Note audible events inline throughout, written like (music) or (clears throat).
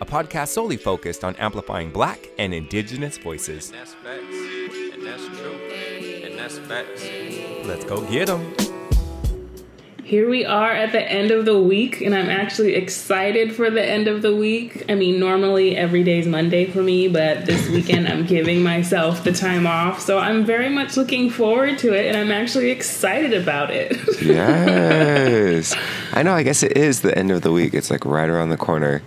a podcast solely focused on amplifying black and indigenous voices. And that's facts. And that's true. And that's facts. Let's go get them. Here we are at the end of the week, and I'm actually excited for the end of the week. I mean, normally every day is Monday for me, but this weekend I'm (laughs) giving myself the time off. So I'm very much looking forward to it, and I'm actually excited about it. (laughs) Yes. I know, I guess it is the end of the week. It's like right around the corner.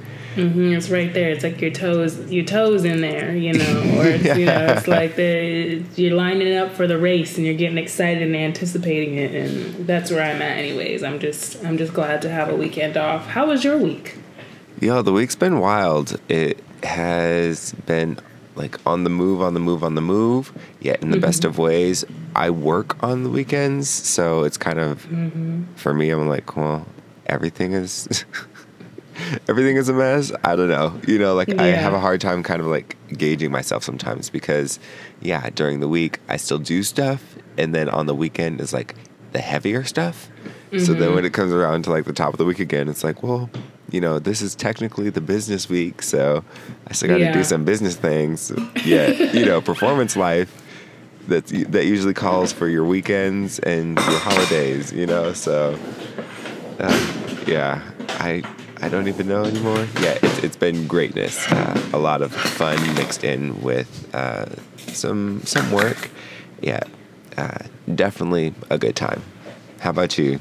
Hmm it's right there. It's like your toes, your toes in there, you know, or it's, you know, it's (laughs) like the you're lining up for the race and you're getting excited and anticipating it, and that's where I'm at. Anyways, I'm just I'm just glad to have a weekend off. How was your week? Yo, the week's been wild. It has been like on the move, on the move, on the move, yet in the best of ways. I work on the weekends, so it's kind of for me, I'm like, well, everything is (laughs) everything is a mess. I don't know. You know, like I have a hard time kind of like gauging myself sometimes because yeah, during the week I still do stuff and then on the weekend is like the heavier stuff. So then when it comes around to like the top of the week again, it's like, well, you know, this is technically the business week, so I still got to Yeah. do some business things. Yeah, you know, performance life that that usually calls for your weekends and your holidays. You know, so uh, yeah, I I don't even know anymore. Yeah, it's, it's been greatness. Uh, a lot of fun mixed in with uh, some some work. Yeah, uh, definitely a good time. How about you?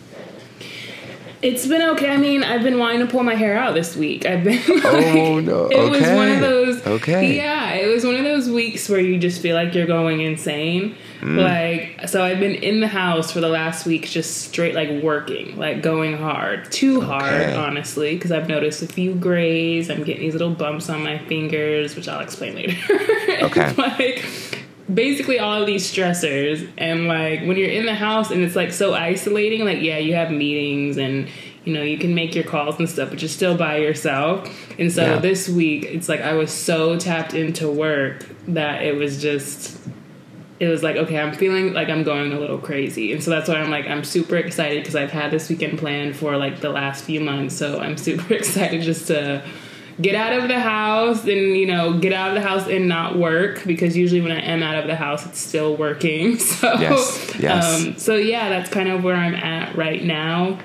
It's been okay. I mean, I've been wanting to pull my hair out this week. I've been. (laughs) Oh, no. It was one of those. Okay. Yeah, it was one of those weeks where you just feel like you're going insane. Mm. Like, so I've been in the house for the last week, just straight like working, like going hard, too hard, Okay. honestly, because I've noticed a few grays. I'm getting these little bumps on my fingers, which I'll explain later. (laughs) Okay. like basically all of these stressors and like when you're in the house and it's like so isolating like yeah you have meetings and you know you can make your calls and stuff but you're still by yourself. And so Yeah. this week it's like i was so tapped into work that it was just it was like okay i'm feeling like i'm going a little crazy. And so that's why i'm like i'm super excited because i've had this weekend planned for like the last few months. So i'm super (laughs) excited just to get out of the house and you know get out of the house and not work because usually when i am out of the house it's still working (laughs) so Yes, yes. um, so yeah that's kind of where i'm at right now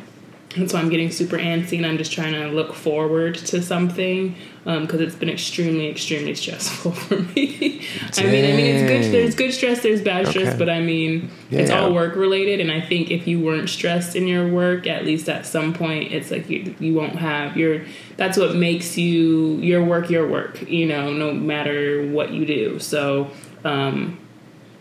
and so I'm getting super antsy, and I'm just trying to look forward to something because it's been extremely, extremely stressful (laughs) for me. I mean, I mean, it's good. There's good stress, there's bad stress, Okay. but I mean, it's Yeah. all work related. And I think if you weren't stressed in your work, at least at some point, it's like you you won't have your. That's what makes you your work your work. You know, no matter what you do. So. um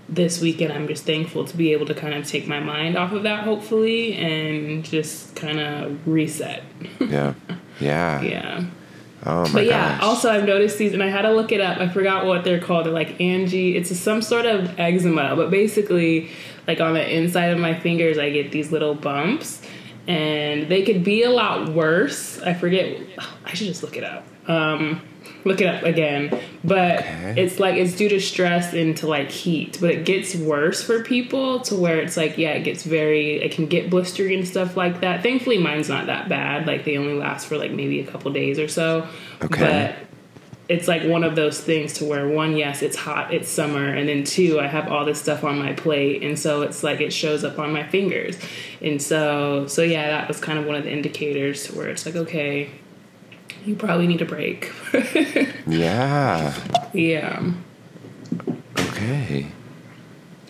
this weekend I'm just thankful to be able to kind of take my mind off of that hopefully and just kind of reset. (laughs) Yeah, yeah. yeah. Oh my But yeah, gosh. also I've noticed these and I had to look it up. I forgot what they're called. They're like Angie. It's some sort of eczema, but basically like on the inside of my fingers I get these little bumps and they could be a lot worse. I forget I should just look it up. Um look it up again. But Okay. it's like it's due to stress and to like heat, but it gets worse for people to where it's like yeah, it gets very it can get blistery and stuff like that. Thankfully mine's not that bad. Like they only last for like maybe a couple days or so. Okay. But it's like one of those things to where one, yes, it's hot, it's summer, and then two, I have all this stuff on my plate, and so it's like it shows up on my fingers, and so so yeah, that was kind of one of the indicators to where it's like okay, you probably need a break. (laughs) Yeah. yeah. Okay.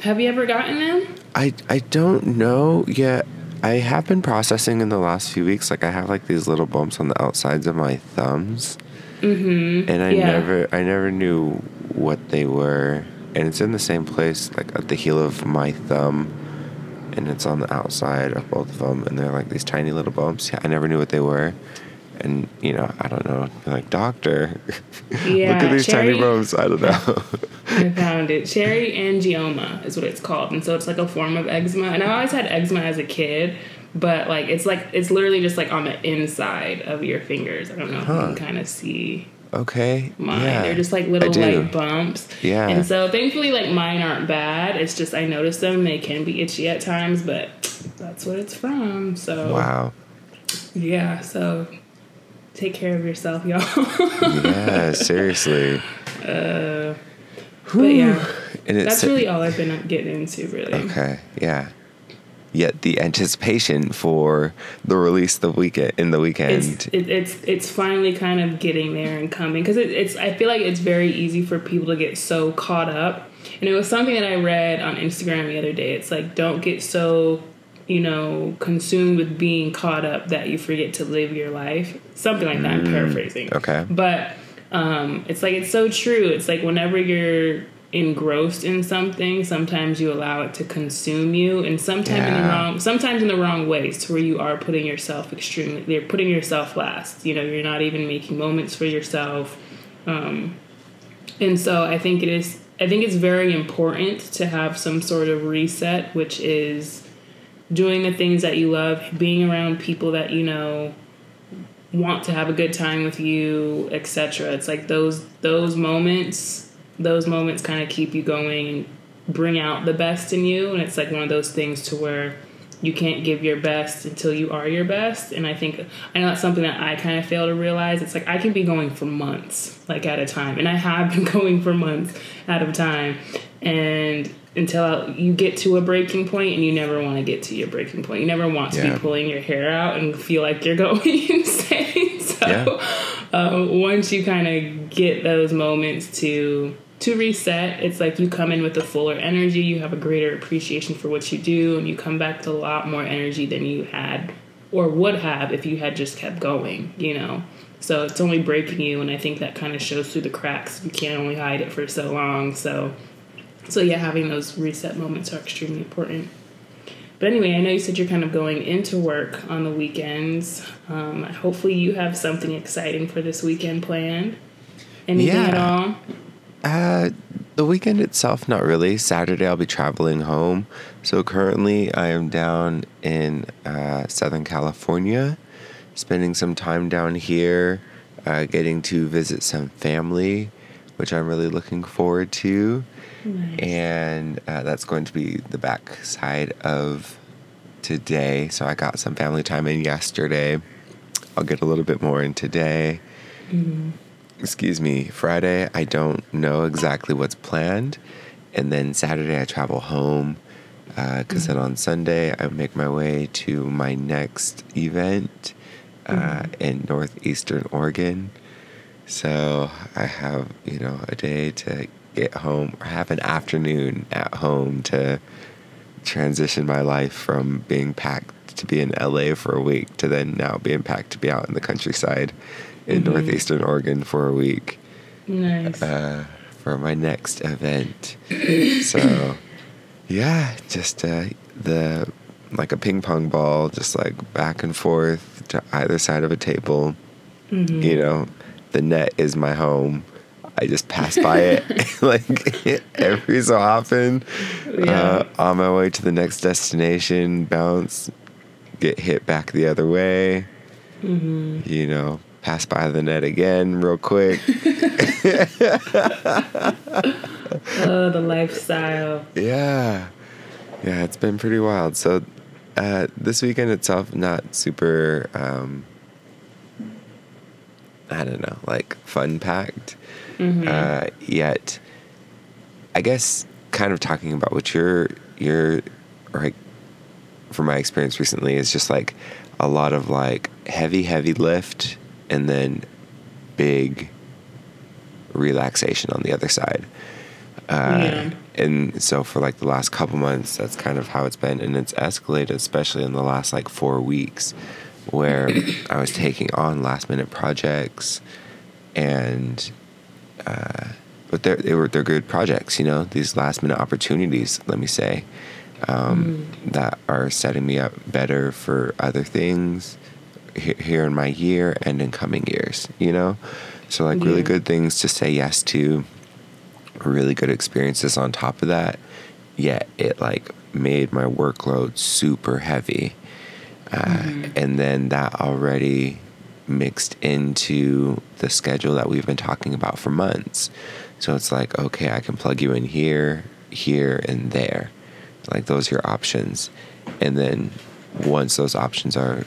Have you ever gotten them? I I don't know yet. I have been processing in the last few weeks. Like I have like these little bumps on the outsides of my thumbs, mm-hmm. and I Yeah. never I never knew what they were. And it's in the same place, like at the heel of my thumb, and it's on the outside of both of them. And they're like these tiny little bumps. Yeah, I never knew what they were. And you know, I don't know. Like doctor, Yeah, (laughs) look at these cherry- tiny bumps. I don't know. (laughs) I found it. Cherry angioma is what it's called, and so it's like a form of eczema. And I always had eczema as a kid, but like it's like it's literally just like on the inside of your fingers. I don't know if you can kind of see Okay. mine. Yeah. They're just like little like bumps. Yeah. And so thankfully like mine aren't bad. It's just I notice them. They can be itchy at times, but that's what it's from. So Wow. yeah, so take care of yourself, y'all. Yeah, (laughs) seriously. Uh, but yeah. And it's That's really all I've been getting into really. okay. Yeah. Yet the anticipation for the release the weekend in the weekend. It's it, it's it's finally kind of getting there and coming because it, it's I feel like it's very easy for people to get so caught up and it was something that I read on Instagram the other day. It's like don't get so you know consumed with being caught up that you forget to live your life. Something like that. I'm paraphrasing. Mm, okay. But um, it's like it's so true. It's like whenever you're engrossed in something, sometimes you allow it to consume you, and sometimes in the wrong, sometimes in the wrong ways, to where you are putting yourself extremely, you're putting yourself last. You know, you're not even making moments for yourself. Um, and so I think it is. I think it's very important to have some sort of reset, which is doing the things that you love, being around people that you know want to have a good time with you, etc. It's like those those moments, those moments kind of keep you going and bring out the best in you, and it's like one of those things to where you can't give your best until you are your best. And I think I know that's something that I kind of fail to realize. It's like I can be going for months, like at a time, and I have been (laughs) going for months at a time, and until you get to a breaking point and you never want to get to your breaking point you never want to Yeah. be pulling your hair out and feel like you're going (laughs) insane (laughs) so Yeah. uh, once you kind of get those moments to to reset it's like you come in with a fuller energy you have a greater appreciation for what you do and you come back with a lot more energy than you had or would have if you had just kept going you know so it's only breaking you and i think that kind of shows through the cracks you can't only hide it for so long so so yeah having those reset moments are extremely important but anyway, I know you said you're kind of going into work on the weekends. Um, hopefully, you have something exciting for this weekend planned. Anything at all? Uh, the weekend itself, not really. Saturday, I'll be traveling home. So currently, I am down in uh, Southern California, spending some time down here, uh, getting to visit some family, which I'm really looking forward to. Nice. And uh, that's going to be the back side of today. So I got some family time in yesterday. I'll get a little bit more in today excuse me, Friday, I don't know exactly what's planned. And then Saturday, I travel home. Because then on Sunday, I make my way to my next event uh, in northeastern Oregon. So I have, you know, a day to get home, or have an afternoon at home to transition my life from being packed to be in LA for a week to then now being packed to be out in the countryside in northeastern Oregon for a week Nice. uh, for my next event. (clears throat) so, yeah, just uh, the like a ping pong ball, just like back and forth to either side of a table. You know, the net is my home. I just pass by it (laughs) (laughs) like every so often. Yeah. Uh, on my way to the next destination, bounce, get hit back the other way. You know, pass by the net again real quick. (laughs) oh, the lifestyle. Yeah. Yeah, it's been pretty wild. So uh, this weekend itself, not super, um, I don't know, like fun packed. Uh, yet, I guess, kind of talking about what you're, you're, or like, from my experience recently, is just like a lot of like heavy, heavy lift and then big relaxation on the other side. Uh, Yeah. And so for like the last couple months, that's kind of how it's been, and it's escalated, especially in the last like four weeks, where (clears throat) I was taking on last minute projects, and uh, but they're they were they're good projects, you know, these last minute opportunities. Let me say, um, that are setting me up better for other things he- here in my year and in coming years, you know. So like really good things to say yes to really good experiences on top of that. Yet it like made my workload super heavy. Uh, And then that already mixed into the schedule that we've been talking about for months. So it's like, okay, I can plug you in here, here, and there. Like those are your options. And then once those options are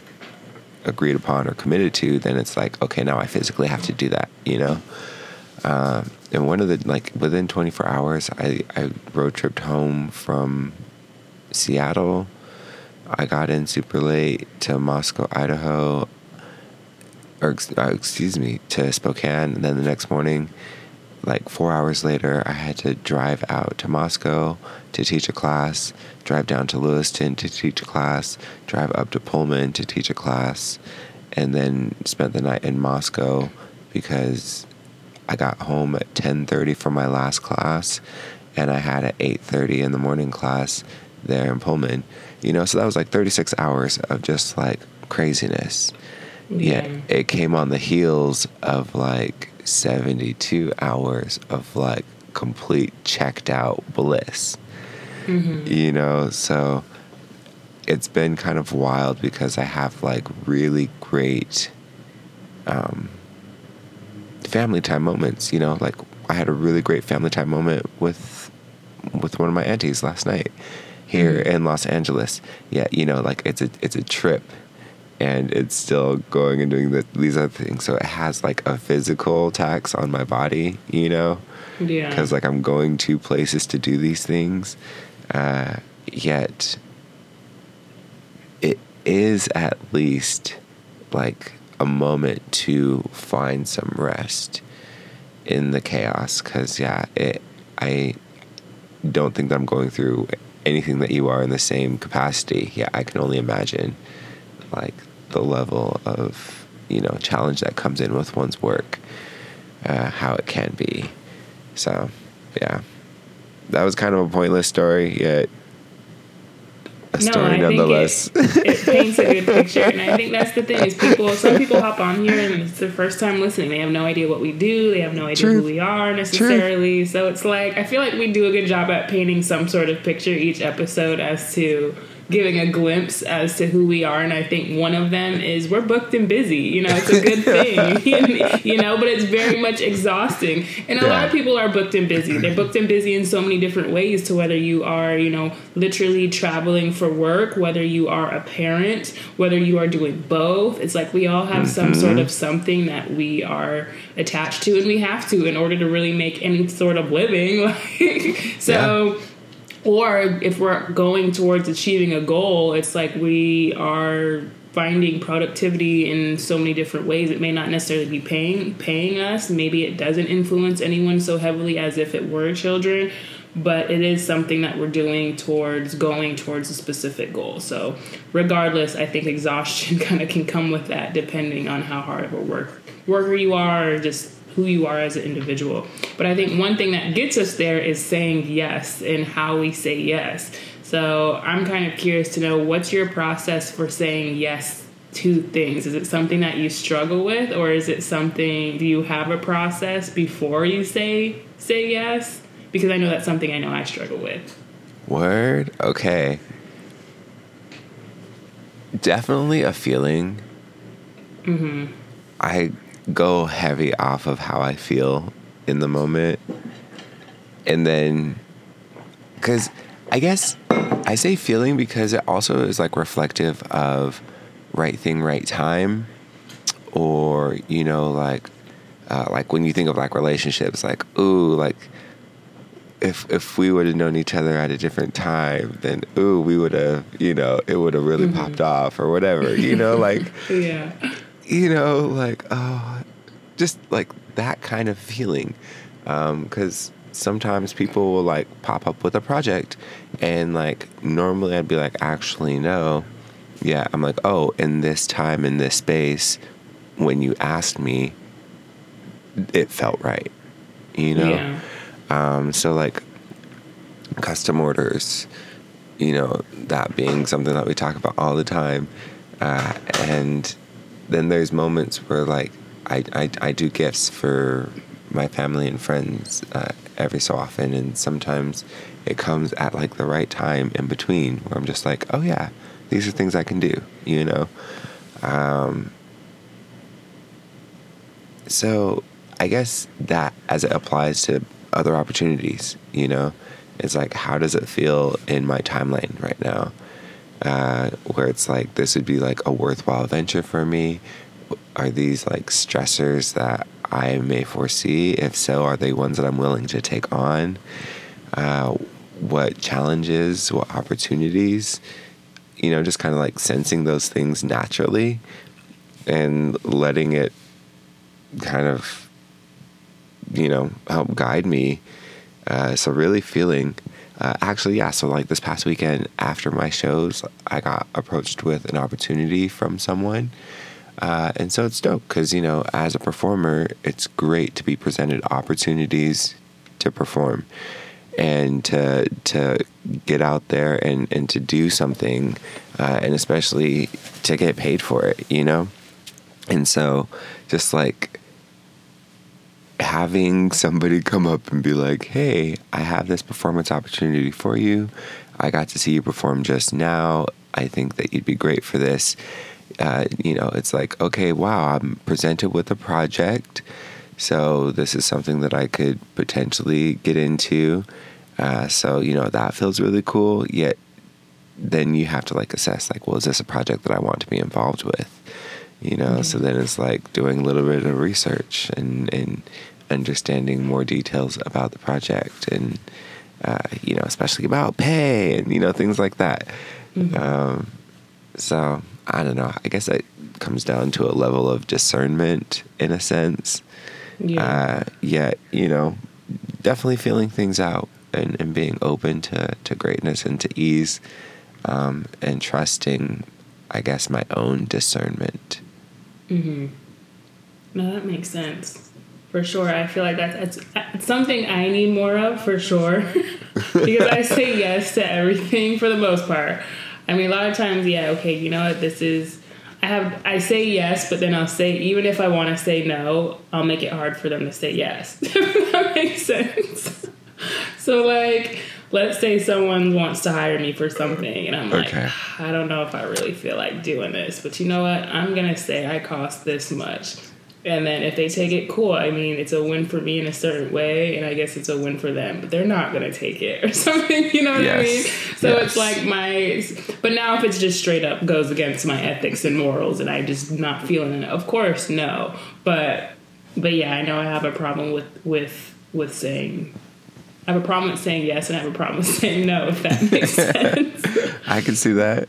agreed upon or committed to, then it's like, okay, now I physically have to do that, you know? Um, and one of the, like, within 24 hours, I, I road tripped home from Seattle. I got in super late to Moscow, Idaho, or uh, excuse me, to Spokane. And then the next morning, like four hours later, I had to drive out to Moscow to teach a class, drive down to Lewiston to teach a class, drive up to Pullman to teach a class, and then spent the night in Moscow because I got home at 10:30 for my last class, and I had at 8:30 in the morning class there in Pullman. You know, so that was like 36 hours of just like craziness. Yeah. it came on the heels of like 72 hours of like complete checked out bliss. You know, so it's been kind of wild because I have like really great um, family time moments. You know, like I had a really great family time moment with with one of my aunties last night here in Los Angeles. Yeah, you know, like it's a it's a trip, and it's still going and doing the, these other things. So it has like a physical tax on my body. You know, Yeah. because like I'm going to places to do these things, uh, yet it is at least like a moment to find some rest in the chaos. Because yeah, it I don't think that I'm going through anything that you are in the same capacity. Yeah, I can only imagine like the level of you know challenge that comes in with one's work, uh, how it can be. So, yeah, that was kind of a pointless story, yet a No, story I think nonetheless. it, (laughs) it paints a good picture, and I think that's the thing is people. Some people hop on here and it's their first time listening. They have no idea what we do. They have no idea Truth. who we are necessarily. So it's like I feel like we do a good job at painting some sort of picture each episode as to giving a glimpse as to who we are. And I think one of them is we're booked and busy. You know, it's a good (laughs) thing. (laughs) you know, but it's very much exhausting. And a lot of people are booked and busy. They're booked and busy in so many different ways to whether you are, you know, literally traveling for work, whether you are a parent, whether you are doing both. It's like we all have some mm-hmm. sort of something that we are attached to and we have to in order to really make any sort of living. (laughs) So or if we're going towards achieving a goal, it's like we are finding productivity in so many different ways. It may not necessarily be paying paying us. Maybe it doesn't influence anyone so heavily as if it were children, but it is something that we're doing towards going towards a specific goal. So, regardless, I think exhaustion (laughs) kind of can come with that depending on how hard of a work worker you are or just who you are as an individual. But I think one thing that gets us there is saying yes and how we say yes. So I'm kind of curious to know what's your process for saying yes to things? Is it something that you struggle with or is it something do you have a process before you say say yes? Because I know that's something I know I struggle with. Word. Okay. Definitely a feeling. Mm-hmm. I go heavy off of how I feel in the moment. And then, because I guess I say feeling because it also is like reflective of right thing, right time. Or, you know, like, uh, like when you think of like relationships, like, ooh, like, if if we would have known each other at a different time, then ooh, we would have, you know, it would have really popped off or whatever, you know, like, (laughs) Yeah. You know, like, oh, just like that kind of feeling, because sometimes people will like pop up with a project, and like normally I'd be like, actually no, yeah, I'm like, oh, in this time in this space, when you asked me, it felt right, you know. Yeah. Um, so like custom orders, you know, that being something that we talk about all the time. Uh, and then there's moments where like I, I, I do gifts for my family and friends uh, every so often, and sometimes it comes at like the right time in between where I'm just like, oh yeah, these are things I can do, you know. Um, so I guess that as it applies to other opportunities, you know, it's like how does it feel in my timeline right now? Uh, where it's like this would be like a worthwhile venture for me. Are these like stressors that I may foresee? If so, are they ones that I'm willing to take on? Uh, what challenges, what opportunities? You know, just kind of like sensing those things naturally and letting it kind of, you know, help guide me. Uh, so, really feeling uh, actually, yeah. So like this past weekend after my shows, I got approached with an opportunity from someone. Uh, and so it's dope because, you know, as a performer, it's great to be presented opportunities to perform and to, to get out there and, and to do something uh, and especially to get paid for it, you know? And so just like having somebody come up and be like, hey, I have this performance opportunity for you. I got to see you perform just now. I think that you'd be great for this. Uh, you know, it's like, okay, wow, I'm presented with a project. So this is something that I could potentially get into. Uh, so, you know, that feels really cool. Yet then you have to like assess, like, well, is this a project that I want to be involved with? You know. Mm-hmm. So then it's like doing a little bit of research and and understanding more details about the project and uh, you know, especially about pay and you know things like that. Mm-hmm. Um, so I don't know. I guess it comes down to a level of discernment in a sense. Yeah. Uh, yet you know, definitely feeling things out and, and being open to, to greatness and to ease um, and trusting, I guess, my own discernment Mm-hmm. No, that makes sense. For sure. I feel like that's, that's something I need more of for sure. (laughs) because I say (laughs) yes to everything for the most part. I mean, a lot of times, yeah, okay, you know what, this is. I have I say yes, but then I'll say even if I want to say no, I'll make it hard for them to say yes. (laughs) that makes sense. so like let's say someone wants to hire me for something and I'm like, okay. I don't know if I really feel like doing this, but you know what? I'm going to say I cost this much. And then if they take it, cool. I mean, it's a win for me in a certain way, and I guess it's a win for them, but they're not going to take it or (laughs) something. You know what yes. I mean? So yes. it's like my, but now if it's just straight up goes against my ethics and morals and I'm just not feeling it, of course, no. But, but yeah, I know I have a problem with, with, with saying I have a problem with saying yes and I have a problem with (laughs) saying no, if that makes (laughs) sense. I can see that.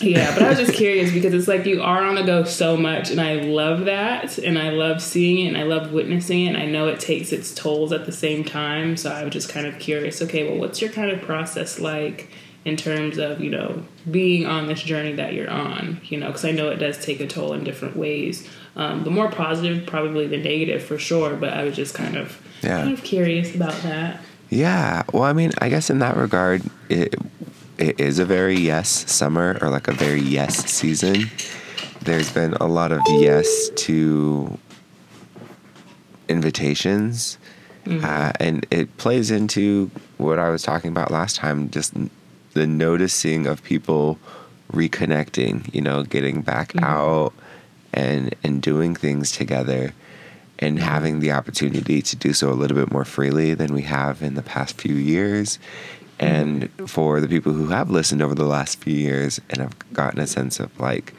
Yeah, but I was just curious because it's like you are on the go so much, and I love that, and I love seeing it, and I love witnessing it, and I know it takes its tolls at the same time. So I was just kind of curious. Okay, well, what's your kind of process like in terms of you know being on this journey that you're on? You know, because I know it does take a toll in different ways. Um, the more positive, probably the negative for sure. But I was just kind of yeah. kind of curious about that. Yeah. Well, I mean, I guess in that regard, it it is a very yes summer or like a very yes season. There's been a lot of yes to invitations. Mm-hmm. Uh, and it plays into what I was talking about last time just the noticing of people reconnecting, you know, getting back mm-hmm. out and and doing things together and having the opportunity to do so a little bit more freely than we have in the past few years. And for the people who have listened over the last few years and have gotten a sense of like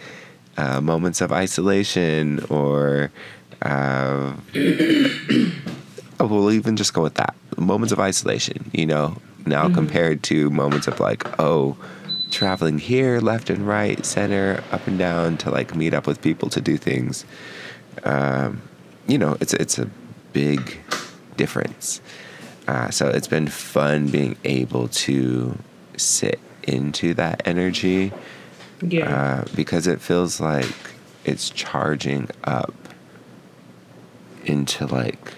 uh, moments of isolation or, uh, (coughs) we'll even just go with that moments of isolation, you know, now mm-hmm. compared to moments of like, oh, traveling here, left and right, center, up and down to like meet up with people to do things. Um, you know, it's it's a big difference. Uh, so it's been fun being able to sit into that energy. Yeah. Uh, because it feels like it's charging up into like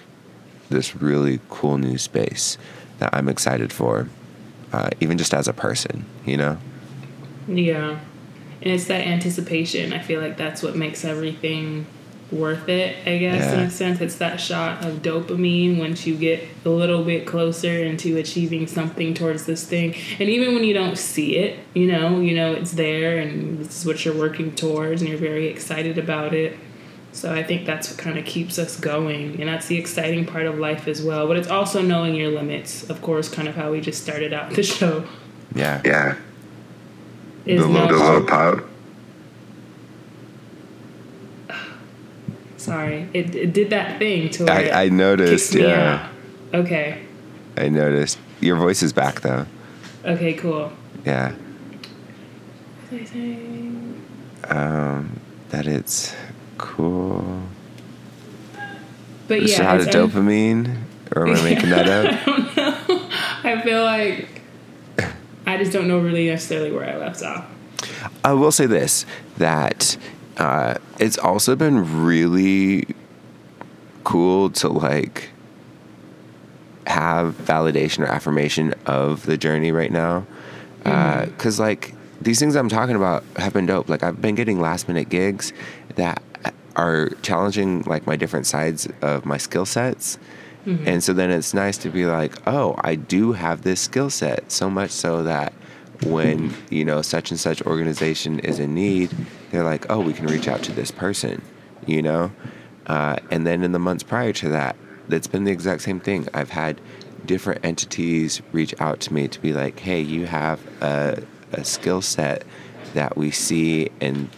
this really cool new space that I'm excited for, uh, even just as a person, you know? Yeah. And it's that anticipation. I feel like that's what makes everything worth it, I guess, in a sense. It's that shot of dopamine once you get a little bit closer into achieving something towards this thing. And even when you don't see it, you know, you know it's there and this is what you're working towards and you're very excited about it. So I think that's what kind of keeps us going. And that's the exciting part of life as well. But it's also knowing your limits, of course, kind of how we just started out the (laughs) show. Yeah. Yeah. Is The know- The low pout. Sorry, it, it did that thing to where I, I noticed. Yeah. out. Okay. I noticed. Your voice is back though. Okay. Cool. Yeah. What was I saying? Um, that it's cool. But yeah, it's of dopamine, or am I (laughs) making that up? I feel like I just don't know really necessarily where I left off. I will say this that uh, it's also been really cool to like have validation or affirmation of the journey right now. Because, like, these things I'm talking about have been dope. Like, I've been getting last minute gigs that are challenging, like, my different sides of my skill sets. And so then it's nice to be like, oh, I do have this skill set, so much so that when, you know, such and such organization is in need, they're like, oh, we can reach out to this person, you know? Uh, and then in the months prior to that, it's been the exact same thing. I've had different entities reach out to me to be like, hey, you have a, a skill set that we see and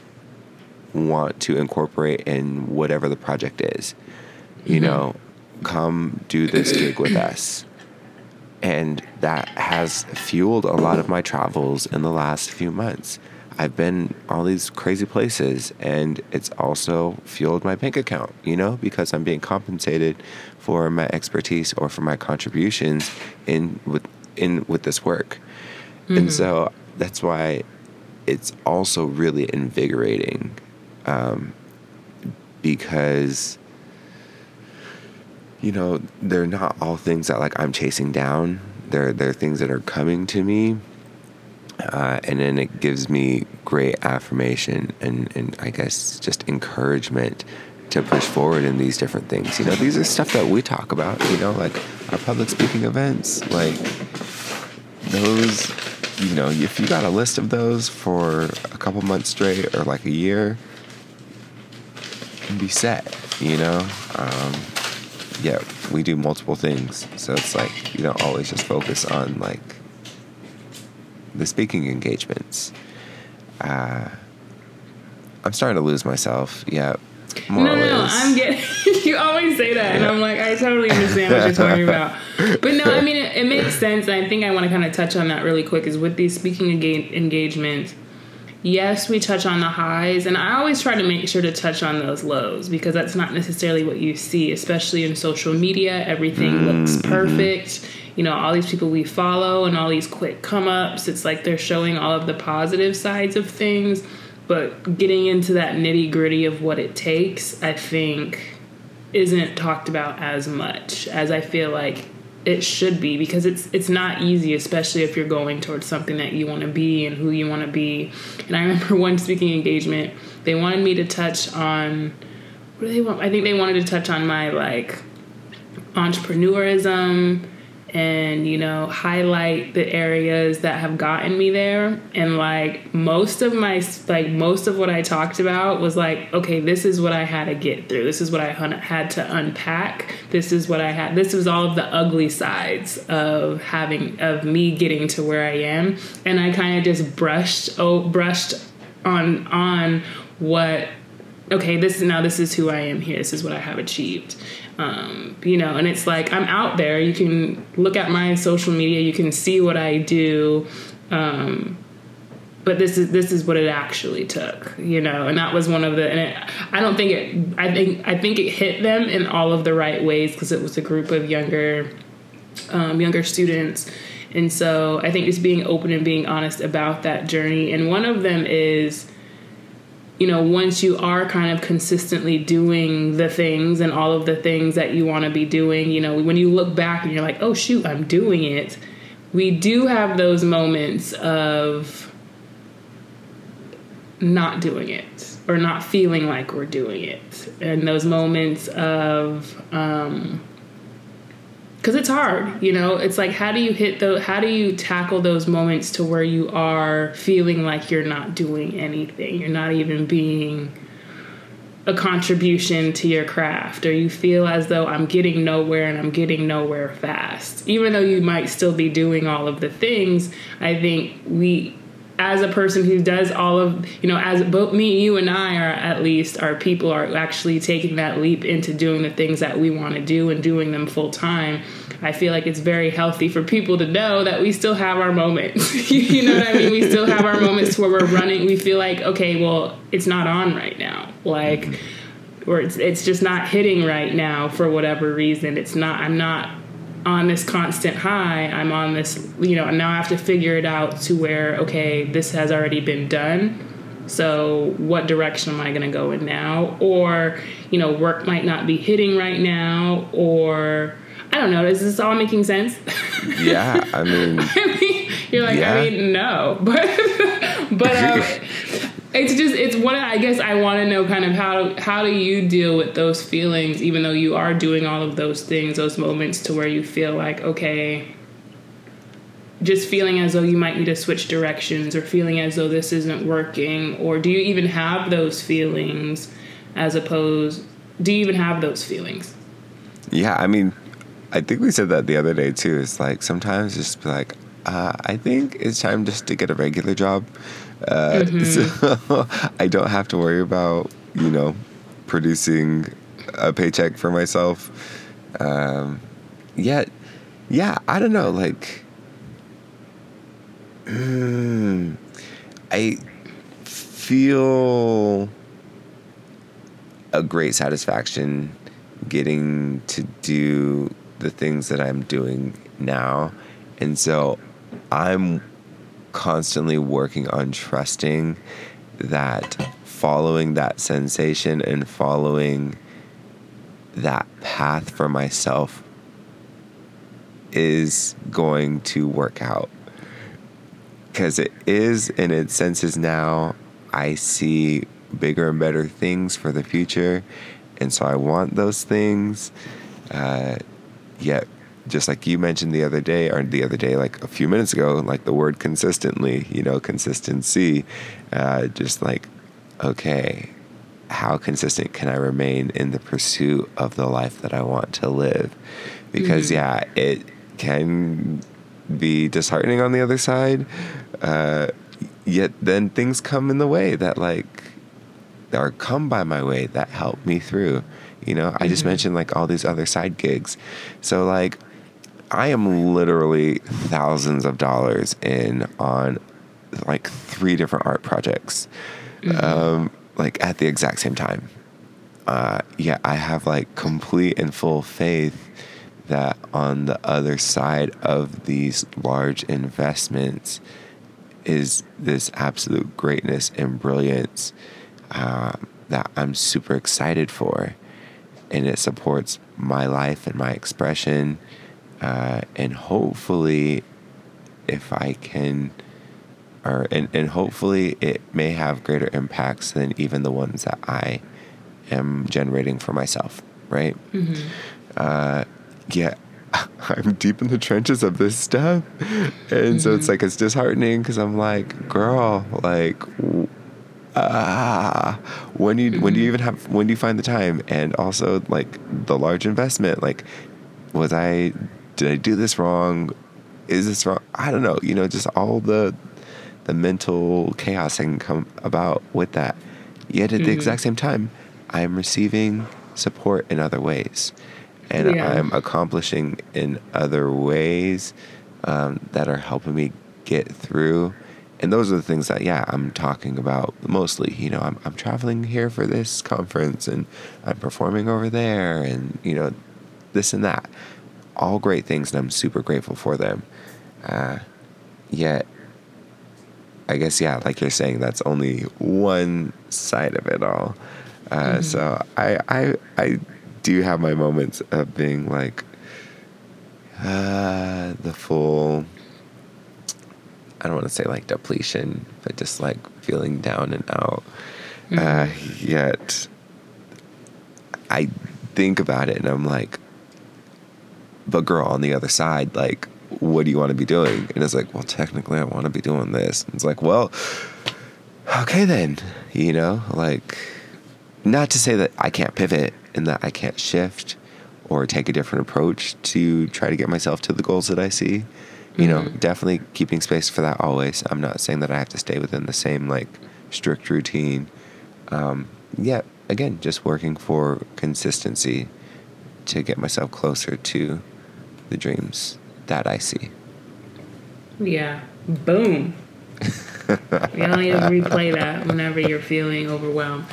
want to incorporate in whatever the project is. You know, come do this gig with us. And that has fueled a lot of my travels in the last few months. I've been all these crazy places and it's also fueled my bank account, you know, because I'm being compensated for my expertise or for my contributions in with in with this work. And so that's why it's also really invigorating um, because you know they're not all things that like I'm chasing down. They're they're things that are coming to me, uh, and then it gives me great affirmation and and I guess just encouragement to push forward in these different things. You know, these are stuff that we talk about. You know, like our public speaking events, like those. You know, if you got a list of those for a couple months straight or like a year, be set, you know? Um, yeah, we do multiple things. So it's like, you don't always just focus on like the speaking engagements. Uh, I'm starting to lose myself. Yeah, more No, no, no. I'm getting. (laughs) you always say that, and I'm like, I totally understand what you're talking about. (laughs) But no, I mean, it, it makes sense. I think I want to kind of touch on that really quick. Is with these speaking enga- engagements, yes, we touch on the highs, and I always try to make sure to touch on those lows because that's not necessarily what you see, especially in social media. Everything looks mm-hmm. perfect. You know, all these people we follow and all these quick come ups. It's like they're showing all of the positive sides of things, but getting into that nitty gritty of what it takes, I think, isn't talked about as much as I feel like it should be because it's it's not easy, especially if you're going towards something that you want to be and who you want to be. And I (laughs) remember one speaking engagement, they wanted me to touch on what do they want? I think they wanted to touch on my like entrepreneurism and you know highlight the areas that have gotten me there and like most of my like most of what i talked about was like okay this is what i had to get through this is what i had to unpack this is what i had this was all of the ugly sides of having of me getting to where i am and i kind of just brushed oh brushed on on what okay, this is now this is who I am here. This is what I have achieved. Um, you know, and it's like I'm out there. You can look at my social media. You can see what I do. Um, but this is this is what it actually took, you know, and that was one of the. And it, I don't think it. I think I think it hit them in all of the right ways because it was a group of younger, um, younger students, and so I think just being open and being honest about that journey. And one of them is you know, once you are kind of consistently doing the things and all of the things that you want to be doing, you know, when you look back and you're like, oh, shoot, I'm doing it, we do have those moments of not doing it or not feeling like we're doing it. And those moments of, um, because it's hard, you know. It's like how do you hit the how do you tackle those moments to where you are feeling like you're not doing anything, you're not even being a contribution to your craft, or you feel as though I'm getting nowhere and I'm getting nowhere fast. Even though you might still be doing all of the things, I think we as a person who does all of you know as both me you and i are at least our people are actually taking that leap into doing the things that we want to do and doing them full time i feel like it's very healthy for people to know that we still have our moments. (laughs) You know what i mean? We still have our moments where we're running. We feel like okay well it's not on right now. Like or it's, it's just not hitting right now for whatever reason. It's not i'm not on this constant high i'm on this you know and now i have to figure it out to where okay this has already been done. So what direction am i going to go in now? Or you know work might not be hitting right now or i don't know is this all making sense? Yeah, I (laughs) mean, I mean, you're like, Yeah. I mean, no, but (laughs) but um, (laughs) it's just it's one. I guess I want to know kind of how how do you deal with those feelings, even though you are doing all of those things, those moments to where you feel like okay, just feeling as though you might need to switch directions, or feeling as though this isn't working, or do you even have those feelings, as opposed, do you even have those feelings? yeah, I mean, I think we said that the other day too. It's like sometimes just like, uh, I think it's time just to get a regular job. Uh, (laughs) So I don't have to worry about, you know, producing a paycheck for myself. Um, yet, yeah, I don't know. Like, mm, I feel a great satisfaction getting to do the things that I'm doing now. And so I'm constantly working on trusting that following that sensation and following that path for myself is going to work out. Because it is in its senses now, I see bigger and better things for the future. And so I want those things. Uh, yet, just like you mentioned the other day, or the other day, like a few minutes ago, like the word consistently, you know, consistency, uh, just like, okay, how consistent can I remain in the pursuit of the life that I want to live? Because, yeah, it can be disheartening on the other side. Uh, yet then things come in the way that, like, or come by my way that help me through. You know, I just mentioned like all these other side gigs. So, like, I am literally thousands of dollars in on like three different art projects, um, like at the exact same time. Uh, yeah, I have like complete and full faith that on the other side of these large investments is this absolute greatness and brilliance uh, that I'm super excited for. And it supports my life and my expression. Uh, and hopefully, if I can, or and, and hopefully it may have greater impacts than even the ones that I am generating for myself, right? Uh, yeah, (laughs) I'm deep in the trenches of this stuff. And so it's like, it's disheartening because I'm like, girl, like, ah, when do you, when do you even have, when do you find the time? And also, like, the large investment, like, was I, did I do this wrong? Is this wrong? I don't know. You know, just all the, the mental chaos that can come about with that. Yet at the exact same time, I am receiving support in other ways. And Yeah. I'm accomplishing in other ways um, that are helping me get through. And those are the things that, yeah, I'm talking about mostly. You know, I'm, I'm traveling here for this conference and I'm performing over there and, you know, this and that. All great things, and I'm super grateful for them. Uh, yet, I guess yeah, like you're saying, that's only one side of it all. Uh, So I, I I do have my moments of being like uh, the full I don't want to say like depletion, but just like feeling down and out. Uh, yet I think about it and I'm like, but girl, on the other side, like, what do you want to be doing? And it's like, well, technically, I want to be doing this. And it's like, well, okay, then, you know, like, not to say that I can't pivot and that I can't shift or take a different approach to try to get myself to the goals that I see. You know, definitely keeping space for that always. I'm not saying that I have to stay within the same like strict routine. Um, yeah, again, just working for consistency to get myself closer to the dreams that I see. Yeah. Boom. you don't need to replay that whenever you're feeling overwhelmed.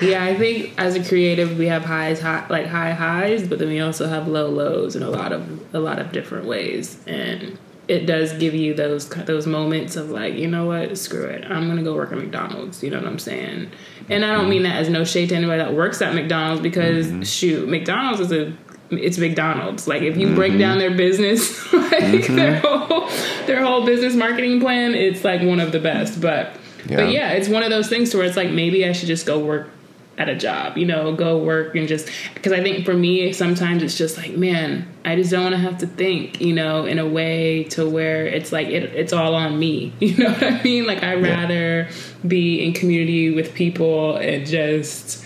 Yeah, I think as a creative, we have highs, high, like high highs, but then we also have low lows in a lot of a lot of different ways, and it does give you those those moments of like, you know what, screw it, I'm gonna go work at McDonald's. You know what I'm saying? And I don't mm-hmm. mean that as no shade to anybody that works at McDonald's because mm-hmm. shoot, McDonald's is a it's McDonald's. Like if you break mm-hmm. down their business, (laughs) like mm-hmm. their whole their whole business marketing plan, it's like one of the best. But Yeah. but yeah, it's one of those things to where it's like maybe I should just go work at a job, you know, go work and just because I think for me sometimes it's just like, man, I just don't want to have to think, you know, in a way to where it's like it, it's all on me. (laughs) You know what I mean? Like I rather be in community with people and just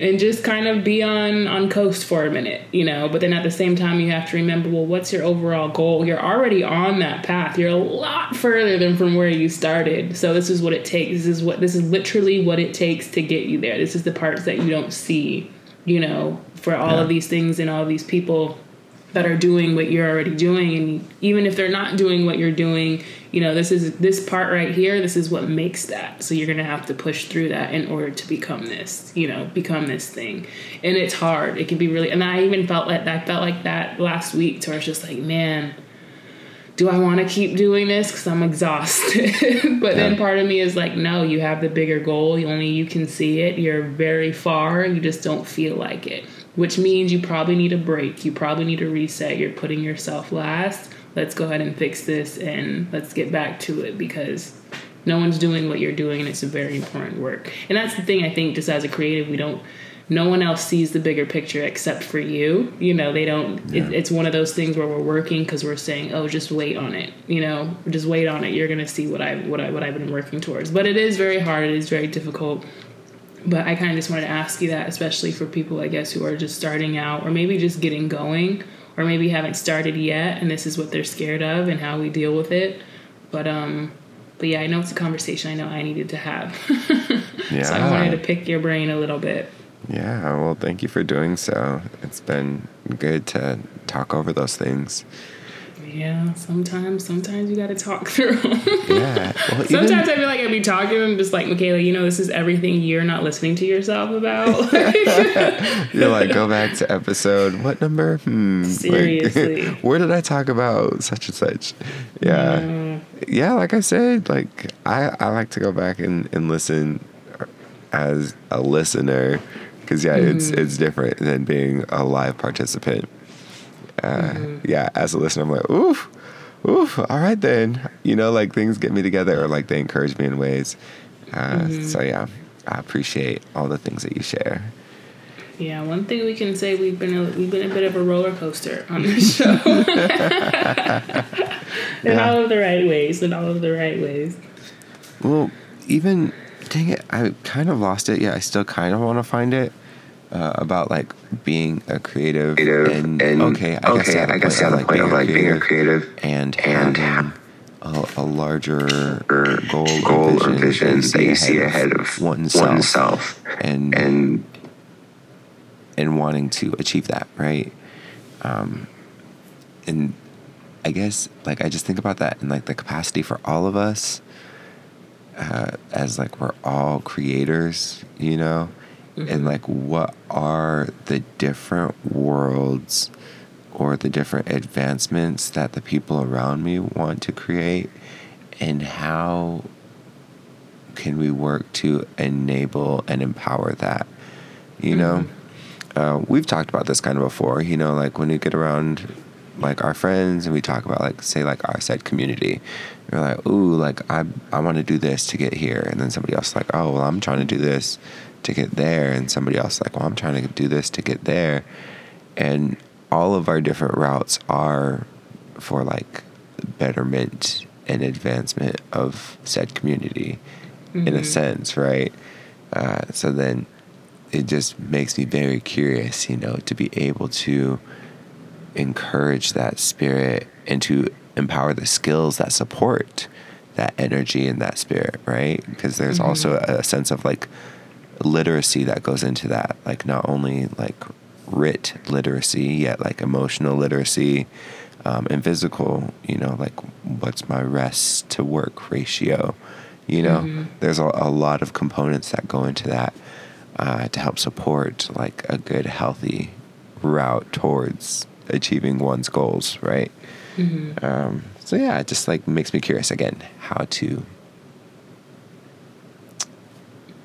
and just kind of be on on coast for a minute, you know. But then at the same time, you have to remember, well, what's your overall goal? You're already on that path. You're a lot further than from where you started. So this is what it takes. This is what this is literally what it takes to get you there. This is the parts that you don't see, you know, for all Yeah. of these things and all these people that are doing what you're already doing and even if they're not doing what you're doing you know this is this part right here this is what makes that so you're gonna have to push through that in order to become this you know become this thing and it's hard it can be really and i even felt like i felt like that last week to where it's just like man do I want to keep doing this because I'm exhausted? (laughs) but then part of me is like, no, you have the bigger goal. Only you can see it. You're very far. You just don't feel like it, which means you probably need a break. You probably need a reset. You're putting yourself last. Let's go ahead and fix this and let's get back to it because no one's doing what you're doing and it's a very important work. And that's the thing I think just as a creative, we don't no one else sees the bigger picture except for you. You know, they don't. It, it's one of those things where we're working because we're saying, "Oh, just wait on it." You know, just wait on it. You're gonna see what I what I what I've been working towards. But it is very hard. It is very difficult. But I kind of just wanted to ask you that, especially for people, I guess, who are just starting out or maybe just getting going, or maybe haven't started yet, and this is what they're scared of and how we deal with it. But um, but yeah, I know it's a conversation I know I needed to have. (laughs) so I wanted to pick your brain a little bit. Yeah, well, thank you for doing so. It's been good to talk over those things. Yeah, sometimes, sometimes you got to talk (laughs) through. Yeah. Well, even, sometimes I feel like I'd be talking and just like, Mikailah, you know, this is everything you're not listening to yourself about. (laughs) you're like, go back to episode, what number? Hmm. like, Seriously. (laughs) where did I talk about such and such? Yeah. Yeah, like I said, like, I, I like to go back and, and listen as a listener because, yeah, it's, Mm-hmm. it's different than being a live participant. Uh, Mm-hmm. Yeah, as a listener, I'm like, oof, oof, all right then. You know, like things get me together or like they encourage me in ways. Uh, Mm-hmm. So, yeah, I appreciate all the things that you share. yeah, one thing we can say we've been a, we've been a bit of a roller coaster on this show. (laughs) in Yeah. all of the right ways. In all of the right ways. Well, even dang it, I kind of lost it. Yeah, I still kind of want to find it uh, about like being a creative, creative and, and, okay, I guess okay, yeah, the I guess point of, point of like being a creative and and having a, a larger goal, goal or or vision that you see ahead of oneself, oneself and and and wanting to achieve that, right? Um, and I guess like I just think about that and like the capacity for all of us uh, as like we're all creators, you know, and like what are the different worlds or the different advancements that the people around me want to create, and how can we work to enable and empower that, you know? uh, we've talked about this kind of before, you know, like when we get around like our friends and we talk about like say like our said community you're like, ooh, like I I want to do this to get here, and then somebody else like, oh, well, I'm trying to do this to get there, and somebody else like, well, I'm trying to do this to get there, and all of our different routes are for like betterment and advancement of said community, in a sense, right? Uh, so then it just makes me very curious, you know, to be able to encourage that spirit and to empower the skills that support that energy and that spirit, right? Because there's also a sense of like literacy that goes into that, like not only like writ literacy, yet like emotional literacy um, and physical, you know, like what's my rest to work ratio, you know? There's a, a lot of components that go into that uh, to help support like a good, healthy route towards achieving one's goals, right? Um, so yeah, it just like makes me curious again how to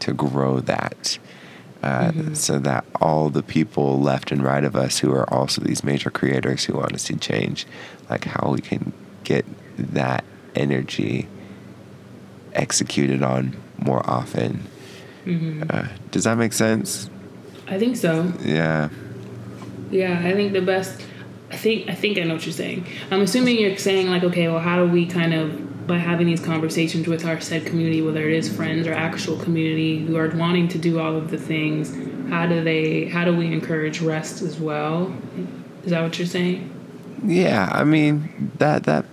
to grow that. Uh, So that all the people left and right of us who are also these major creators who want to see change, like how we can get that energy executed on more often. Uh, does that make sense? I think so. Yeah. Yeah, I think the best. I think I think I know what you're saying. I'm assuming you're saying like, okay, well, how do we kind of by having these conversations with our said community, whether it is friends or actual community who are wanting to do all of the things, how do they? How do we encourage rest as well? Is that what you're saying? Yeah, I mean that that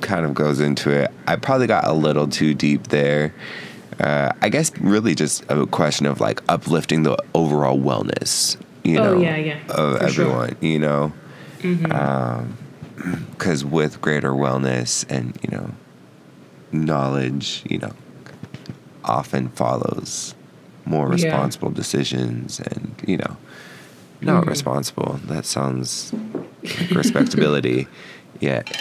kind of goes into it. I probably got a little too deep there. Uh, I guess really just a question of like uplifting the overall wellness, you Oh, know, yeah, yeah, of for sure. everyone, you know, (clears throat) because with greater wellness and you know knowledge, you know, often follows more Yeah. responsible decisions and you know not mm-hmm. responsible. That sounds like respectability, (laughs) yet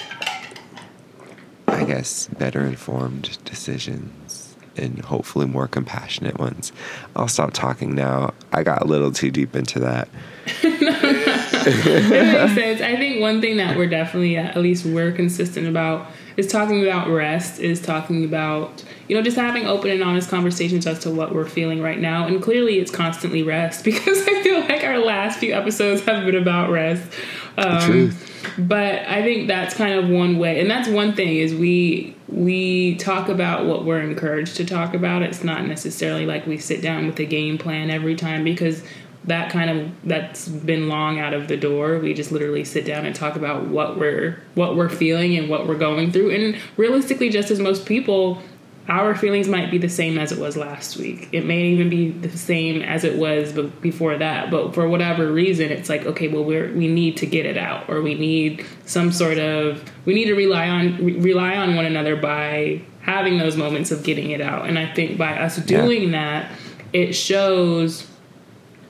I guess better informed decisions and hopefully more compassionate ones. I'll stop talking now. I got a little too deep into that. (laughs) it makes sense. I think one thing that we're definitely, at least we're consistent about, is talking about rest, is talking about, you know, just having open and honest conversations as to what we're feeling right now. And clearly it's constantly rest (laughs) because I feel like our last few episodes have been about rest. Um, truth. But I think that's kind of one way, and that's one thing is we we talk about what we're encouraged to talk about. It's not necessarily like we sit down with a game plan every time because that kind of that's been long out of the door. We just literally sit down and talk about what we're what we're feeling and what we're going through. And realistically, just as most people, our feelings might be the same as it was last week. It may even be the same as it was before that. But for whatever reason, it's like okay, well we're we need to get it out, or we need some sort of we need to rely on re- rely on one another by having those moments of getting it out. And I think by us doing that, it shows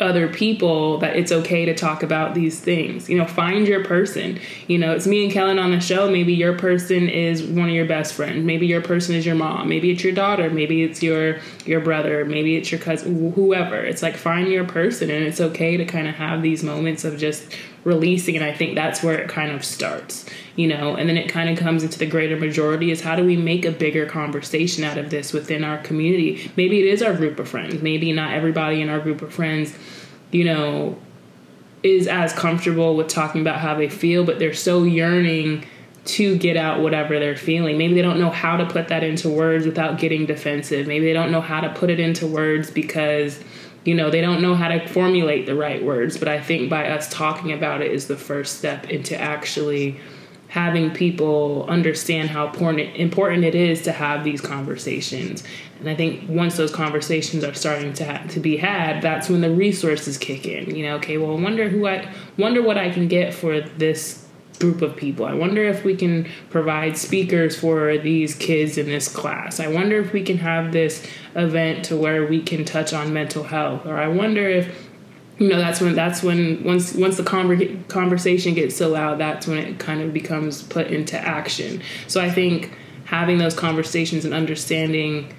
other people that it's okay to talk about these things. You know, find your person. You know, it's me and Kellen on the show. Maybe your person is one of your best friends. Maybe your person is your mom. Maybe it's your daughter. Maybe it's your your brother. Maybe it's your cousin. Whoever. It's like find your person, and it's okay to kind of have these moments of just releasing. And I think that's where it kind of starts. You know, and then it kind of comes into the greater majority is how do we make a bigger conversation out of this within our community? Maybe it is our group of friends. Maybe not everybody in our group of friends you know, is as comfortable with talking about how they feel, but they're so yearning to get out whatever they're feeling. Maybe they don't know how to put that into words without getting defensive. Maybe they don't know how to put it into words because, you know, they don't know how to formulate the right words. But I think by us talking about it is the first step into actually having people understand how important it is to have these conversations. And I think once those conversations are starting to ha- to be had, that's when the resources kick in. You know, okay, well, wonder who I wonder what I can get for this group of people. I wonder if we can provide speakers for these kids in this class. I wonder if we can have this event to where we can touch on mental health. Or I wonder if you know that's when that's when once once the conver- conversation gets so loud that's when it kind of becomes put into action so i think having those conversations and understanding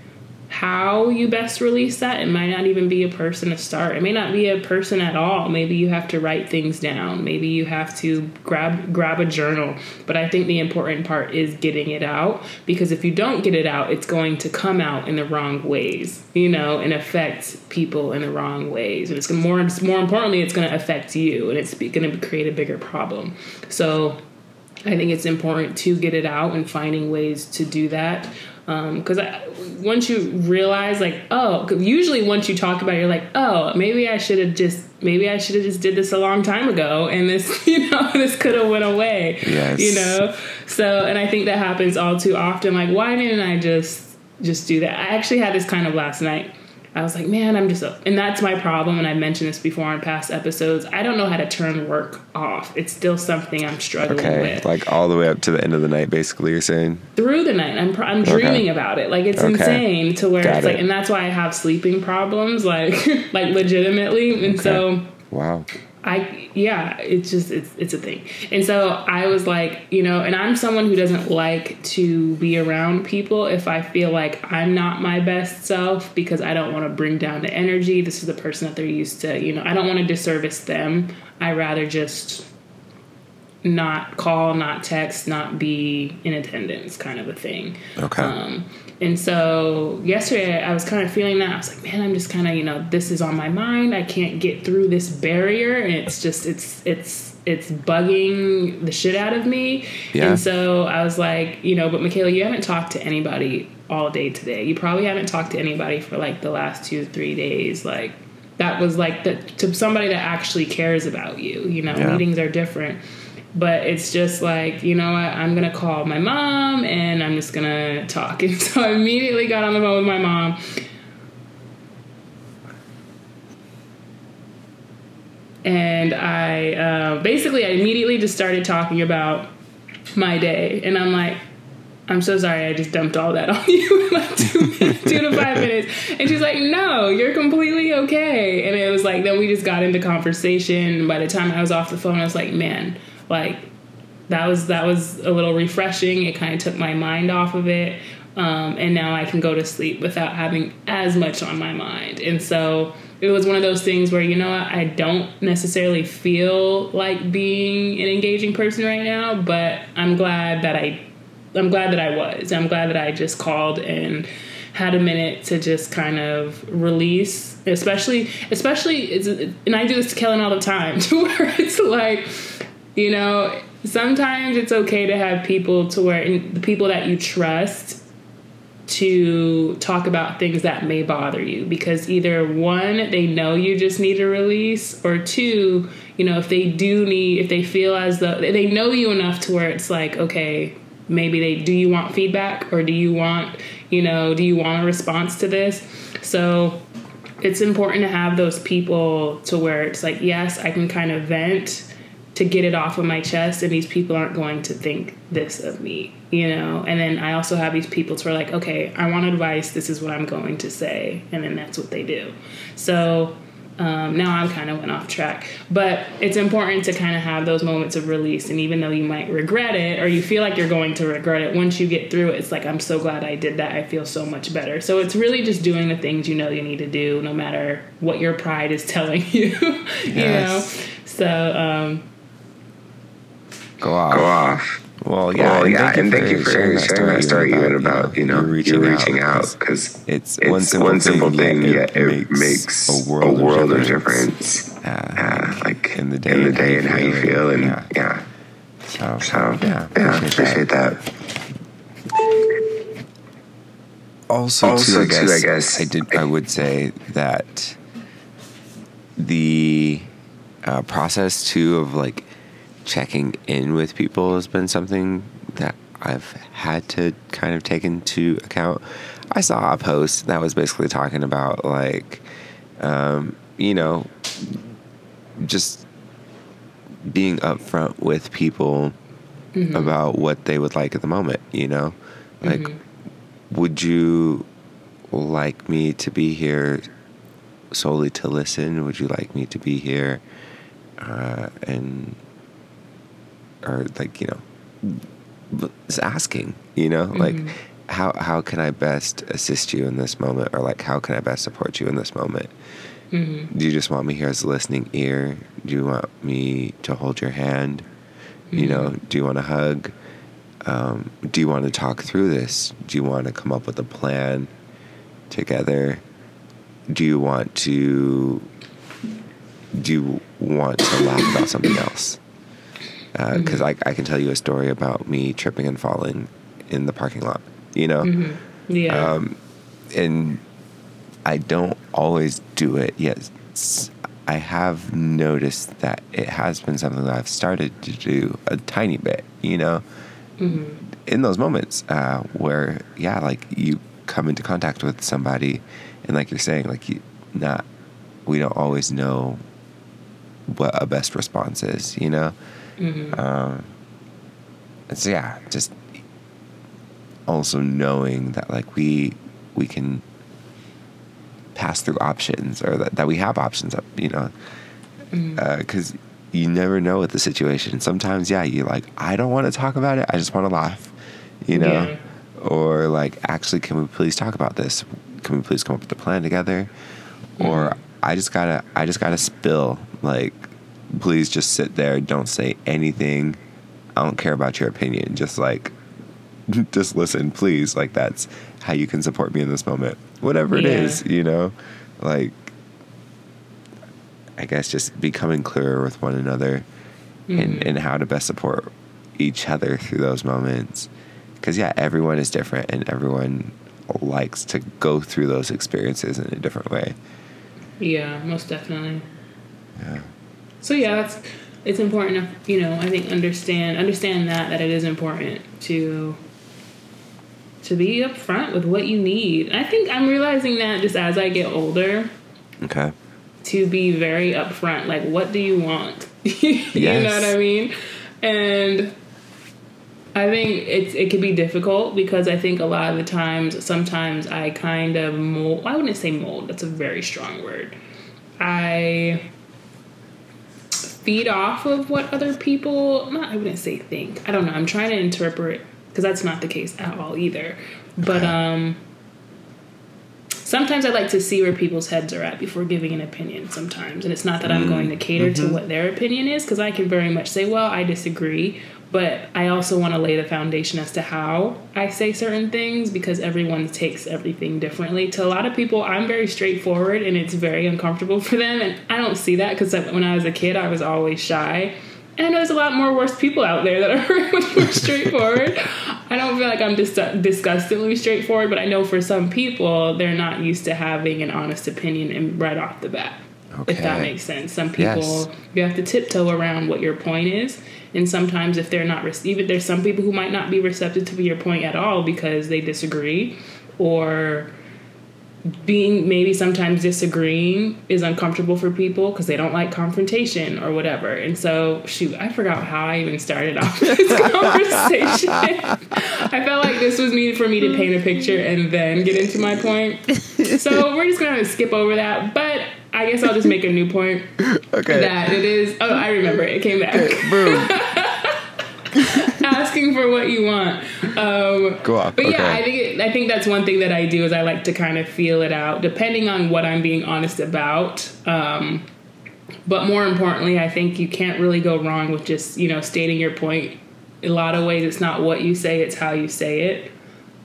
how you best release that. It might not even be a person to start. It may not be a person at all. Maybe you have to write things down. Maybe you have to grab grab a journal. But I think the important part is getting it out because if you don't get it out, it's going to come out in the wrong ways, you know, and affect people in the wrong ways. And it's more more importantly, it's going to affect you and it's going to create a bigger problem. So I think it's important to get it out and finding ways to do that because um, once you realize like oh usually once you talk about it, you're like oh maybe i should have just maybe i should have just did this a long time ago and this (laughs) you know (laughs) this could have went away Yes. you know? So and i think that happens all too often like why didn't i just just do that? I actually had this kind of last night I was like, man, I'm just, and that's my problem. And I mentioned this before in past episodes. I don't know how to turn work off. It's still something I'm struggling Okay, with like all the way up to the end of the night, basically. You're saying, through the night. I'm, pr- I'm dreaming about it. Like it's Okay. insane to where Got it's like, and that's why I have sleeping problems, like, (laughs) like legitimately. And so wow, I, yeah, it's just, it's, it's a thing. And so I was like, you know, and I'm someone who doesn't like to be around people if I feel like I'm not my best self because I don't want to bring down the energy. This is the person that they're used to, you know, I don't want to disservice them. I rather just not call, not text, not be in attendance kind of a thing. Okay. Um, and so yesterday I was kind of feeling that. I was like, man, I'm just kind of, you know, this is on my mind. I can't get through this barrier and it's just it's it's it's bugging the shit out of me. Yeah. And so I was like, you know, but Mikailah, you haven't talked to anybody all day today. You probably haven't talked to anybody for like the last 2 to 3 days like that was like the, to somebody that actually cares about you. You know, Yeah. meetings are different but it's just like you know what? I'm gonna call my mom and i'm just gonna talk. (laughs) And so i immediately got on the phone with my mom. And i uh, basically i immediately just started talking about my day. And i'm like i'm so sorry i just dumped all that (laughs) on you in like two, (laughs) two to five minutes. And she's like no you're completely okay. And it was like then we just got into conversation. And by the time i was off the phone i was like man like that was that was a little refreshing. It kind of took my mind off of it, um, and now I can go to sleep without having as much on my mind. And so it was one of those things where you know I don't necessarily feel like being an engaging person right now, but I'm glad that I I'm glad that I was. I'm glad that I just called and had a minute to just kind of release, especially especially and I do this to Kellen all the time, (laughs) to where it's like, you know, sometimes it's okay to have people to where the people that you trust to talk about things that may bother you. Because either one they know you just need a release or two you know if they do need if they feel as though they know you enough to where it's like okay maybe they do you want feedback or do you want you know do you want a response to this? So it's important to have those people to where it's like yes i can kind of vent to get it off of my chest and these people aren't going to think this of me you know? And then i also have these people to where like okay i want advice this is what i'm going to say and then that's what they do. So um, now i'm kind of went off track. But it's important to kind of have those moments of release and even though you might regret it or you feel like you're going to regret it once you get through it it's like i'm so glad i did that i feel so much better. So it's really just doing the things you know you need to do no matter what your pride is (laughs) telling you you Yes. know? So um, go off. Go off. Well, yeah, well, and yeah, thank you and thank you for sharing that story, even you know, about you know you reaching, reaching out. because It's, it's one simple, simple thing, thing, yet it makes a world, of of difference. difference. Uh, like in the day, in the day and how you feel, and yeah. yeah, So, so yeah, yeah, appreciate appreciate that. also, Also, too, I too, guess, I guess, I did. I would say that the uh, process too of like checking in with people has been something that I've had to kind of take into account. I saw a post that was basically talking about like, um, you know, just being upfront with people about what they would like at the moment. You know, like would you like me to be here solely to listen? Would you like me to be here uh, and or like you know just asking? You know, like how how can I best assist you in this moment, or like how can I best support you in this moment? Mm-hmm. Do you just want me here as a listening ear? Do you want me to hold your hand? You know, Mm-hmm. do you want a hug? Um, do you want to talk through this? Do you want to come up with a plan together? Do you want to do you want to laugh about something else? Because I, I can tell you a story about me tripping and falling in the parking lot. You know, Yeah. um, and I don't always do it yet. I have noticed that it has been something that I've started to do a tiny bit. You know, in those moments uh, where yeah, like you come into contact with somebody, and like you're saying, like you not, we don't always know what a best response is. You know, Mm-hmm. um, and so yeah, just also knowing that like we we can pass through options or that, that we have options up you know? Mm-hmm. Uh, because you never know with the situation. Sometimes yeah you like i don't want to talk about it i just want to laugh you know? Yeah. or like actually can we please talk about this? Can we please come up with a plan together? Or mm-hmm. i just gotta i just gotta spill like please just sit there don't say anything i don't care about your opinion just like (laughs) just listen, please. Like that's how you can support me in this moment. Whatever it Yeah. is, you know? Like I guess just becoming clearer with one another and, mm-hmm. and how to best support each other through those moments. Cause yeah, everyone is different and everyone likes to go through those experiences in a different way. Yeah, most definitely. Yeah. So yeah, that's it's important to you know I think understand understand that that it is important to to be upfront with what you need. I think I'm realizing that just as I get older Okay. to be very upfront. Like, what do you want? (laughs) you know what I mean? And I think it's it could be difficult because I think a lot of the times, sometimes I kind of mold. I wouldn't say mold. That's a very strong word. I feed off of what other people. Not. I wouldn't say think. I don't know. I'm trying to interpret because that's not the case at all either. But um sometimes I like to see where people's heads are at before giving an opinion sometimes. And it's not that I'm going to cater to what their opinion is, because I can very much say, well, I disagree. But I also want to lay the foundation as to how I say certain things because everyone takes everything differently. To a lot of people, I'm very straightforward and it's very uncomfortable for them. And I don't see that because when I was a kid, I was always shy. And I know there's a lot more worse people out there that are (laughs) much more straightforward. I don't feel like I'm dis- disgustingly straightforward, but I know for some people, they're not used to having an honest opinion and right off the bat. If that makes sense. Some people, Yes. you have to tiptoe around what your point is. And sometimes, if they're not, even there's some people who might not be receptive to your point at all because they disagree or being maybe sometimes disagreeing is uncomfortable for people because they don't like confrontation or whatever. And so, shoot, I forgot how I even started off (laughs) this conversation. I felt like this was needed for me to paint a picture and then get into my point. (laughs) So we're just gonna skip over that. But I guess I'll just make a new point (laughs) Okay. that it is. Oh, I remember it. It came back. Okay, Boom. (laughs) Asking for what you want. Um, Go off. but yeah, I think it, I think that's one thing that I do is I like to kind of feel it out, depending on what I'm being honest about. Um, but more importantly, I think you can't really go wrong with just you know stating your point. In a lot of ways, it's not what you say; it's how you say it.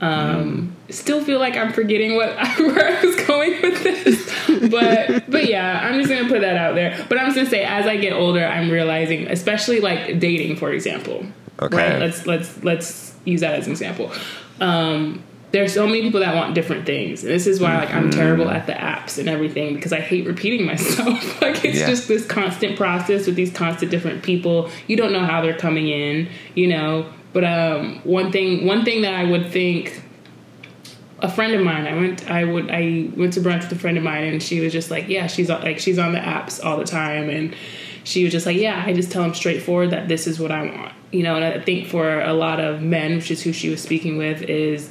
Um, Still feel like I'm forgetting what (laughs) where I was going with this, but but yeah, I'm just gonna put that out there. But I'm just gonna say, as I get older, I'm realizing, especially like dating, for example. Okay. Right. Let's let's let's use that as an example. Um, there's so many people that want different things, and this is why like I'm terrible at the apps and everything because I hate repeating myself. (laughs) like it's Yeah. just this constant process with these constant different people. You don't know how they're coming in, you know. But um, one thing one thing that I would think a friend of mine. I went. I would. I went to brunch with a friend of mine, and she was just like, "Yeah, she's like she's on the apps all the time," and she was just like, "Yeah, I just tell them straightforward that this is what I want." You know, and I think for a lot of men, which is who she was speaking with, is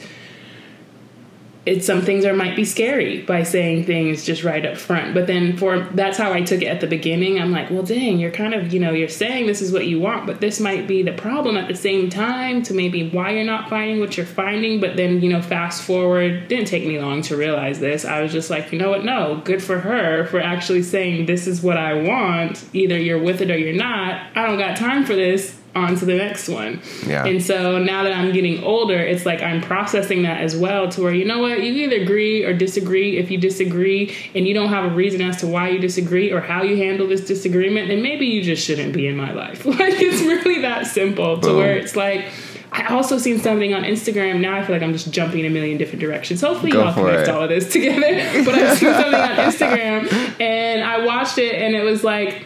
it's some things are might be scary by saying things just right up front. But then for that's how I took it at the beginning. I'm like, well, dang, you're kind of you know you're saying this is what you want, but this might be the problem at the same time to maybe why you're not finding what you're finding. But then you know, fast forward, didn't take me long to realize this. I was just like, you know what? No, good for her for actually saying this is what I want. Either you're with it or you're not. I don't got time for this on to the next one. Yeah. And so now that I'm getting older, it's like I'm processing that as well to where, you know what, you either agree or disagree. If you disagree and you don't have a reason as to why you disagree or how you handle this disagreement, then maybe you just shouldn't be in my life. (laughs) Like it's really that simple to Boom. where it's like, I also seen something on Instagram. Now I feel like I'm just jumping in a million different directions. Hopefully, Go y'all connect it. all of this together. (laughs) But I seen something on Instagram and I watched it and it was like,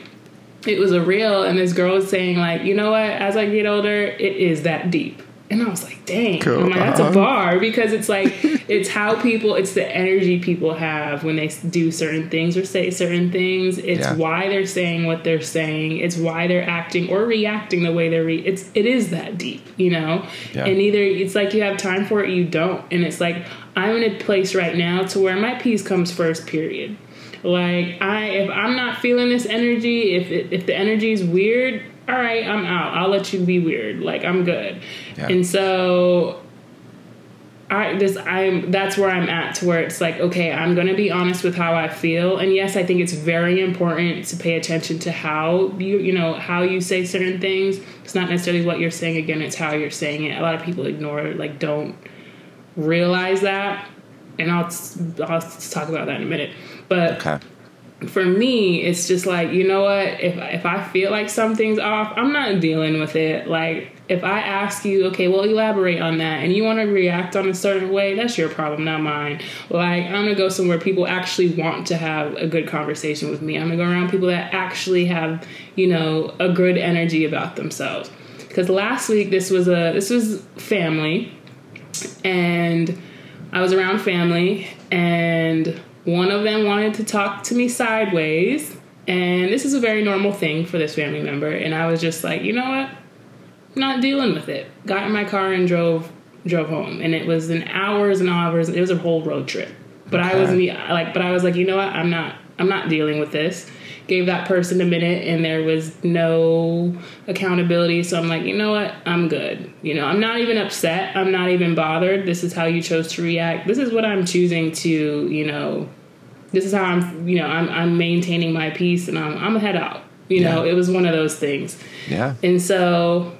it was a reel and this girl was saying like you know what as i get older it is that deep and i was like dang Cool. I'm like, that's a Uh-huh. bar because it's like (laughs) it's how people it's the energy people have when they do certain things or say certain things it's Yeah. why they're saying what they're saying it's why they're acting or reacting the way they're re- it's it is that deep you know Yeah. and either it's like you have time for it or you don't and it's like i'm in a place right now to where my peace comes first period like I, if I'm not feeling this energy, if it, if the energy is weird, all right, I'm out. I'll let you be weird. Like I'm good. Yeah. And so, I this I'm that's where I'm at to where it's like okay, I'm gonna be honest with how I feel. And yes, I think it's very important to pay attention to how you you know how you say certain things. It's not necessarily what you're saying. Again, it's how you're saying it. A lot of people ignore it, like don't realize that. And I'll I'll talk about that in a minute. But Okay. for me, it's just like you know what? If if I feel like something's off, I'm not dealing with it. Like if I ask you, okay, well, elaborate on that, and you want to react on a certain way, that's your problem, not mine. Like I'm gonna go somewhere people actually want to have a good conversation with me. I'm gonna go around people that actually have you know a good energy about themselves. Because last week this was a this was family, and I was around family, and one of them wanted to talk to me sideways. And this is a very normal thing for this family member. And I was just like, you know what? Not dealing with it. Got in my car and drove drove home. And it was an hours and hours. It was a whole road trip. But I was like, but I was like, you know what? I'm not. I'm not dealing with this. Gave that person a minute, and there was no accountability. So I'm like, you know what? I'm good. You know, I'm not even upset. I'm not even bothered. This is how you chose to react. This is what I'm choosing to, you know, this is how I'm, you know, I'm, I'm maintaining my peace and I'm, I'm a head out. You know, it was one of those things. Yeah. And so,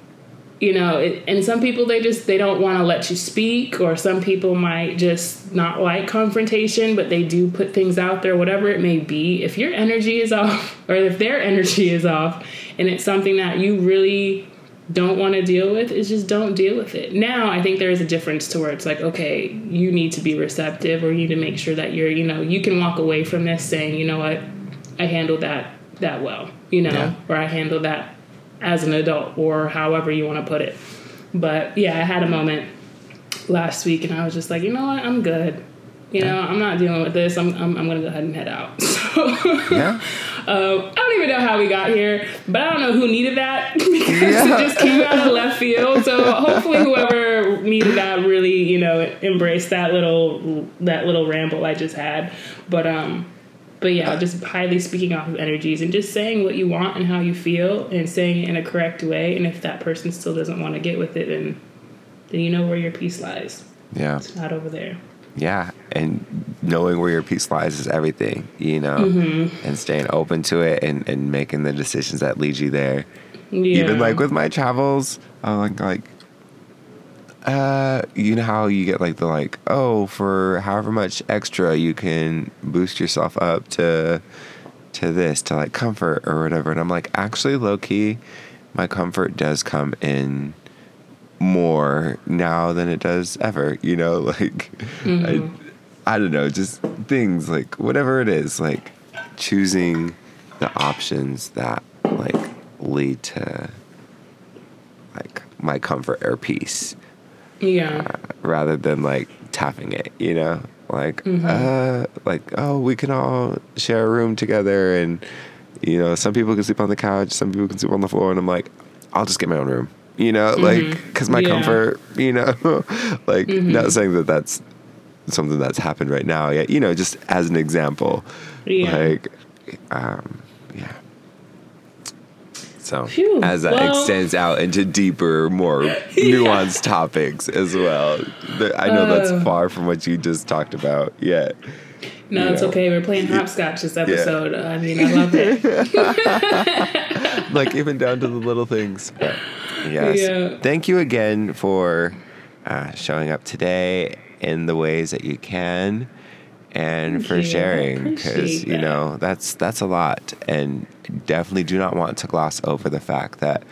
you know, it, and some people they just they don't want to let you speak, or some people might just not like confrontation, but they do put things out there, whatever it may be. If your energy is (laughs) off, or if their energy is off, and it's something that you really don't want to deal with, is just don't deal with it. Now, I think there is a difference to where it's like, okay, you need to be receptive, or you need to make sure that you're, you know, you can walk away from this saying, you know what, I handled that that well, you know, Yeah. or I handled that as an adult or however you want to put it. But yeah, I had a moment last week and I was just like, you know what, I'm good. You know, I'm not dealing with this. I'm, I'm, I'm going to go ahead and head out. (laughs) So Yeah. um, I don't even know how we got here, but I don't know who needed that (laughs) because Yeah. it just came out of left field. So hopefully, whoever needed that really, you know, embraced that little that little ramble I just had. But um, but yeah, just highly speaking off of energies and just saying what you want and how you feel and saying it in a correct way. And if that person still doesn't want to get with it, then then you know where your peace lies. Yeah. It's not over there. Yeah. And knowing where your peace lies is everything, you know, Mm-hmm. and staying open to it and, and making the decisions that lead you there. Yeah. Even like with my travels, I'm like, like, uh, you know how you get like the like, oh, for however much extra you can boost yourself up to to this, to like comfort or whatever. And I'm like, actually, low key, my comfort does come in more now than it does ever. You know, (laughs) like I, I don't know, just things like whatever it is, like choosing the options that like lead to like my comfort or peace yeah. rather than like tapping it, you know? Like, uh, like, oh, we can all share a room together and, you know, some people can sleep on the couch, some people can sleep on the floor. And I'm like, I'll just get my own room, you know? Like, cause my Yeah. comfort, you know? (laughs) like, not saying that that's something that's happened right now. Yeah, you know, just as an example, Yeah. like, um, yeah. So Phew, as that well- extends out into deeper, more (laughs) nuanced topics as well. I know Uh. that's far from what you just talked about. Yeah. No, you it's know. okay. We're playing hopscotch this episode. I mean, I love it. (laughs) like even down to the little things. But yes. Yeah. Thank you again for uh, showing up today in the ways that you can and Thank for you. Sharing because you know that's that's a lot and definitely do not want to gloss over the fact that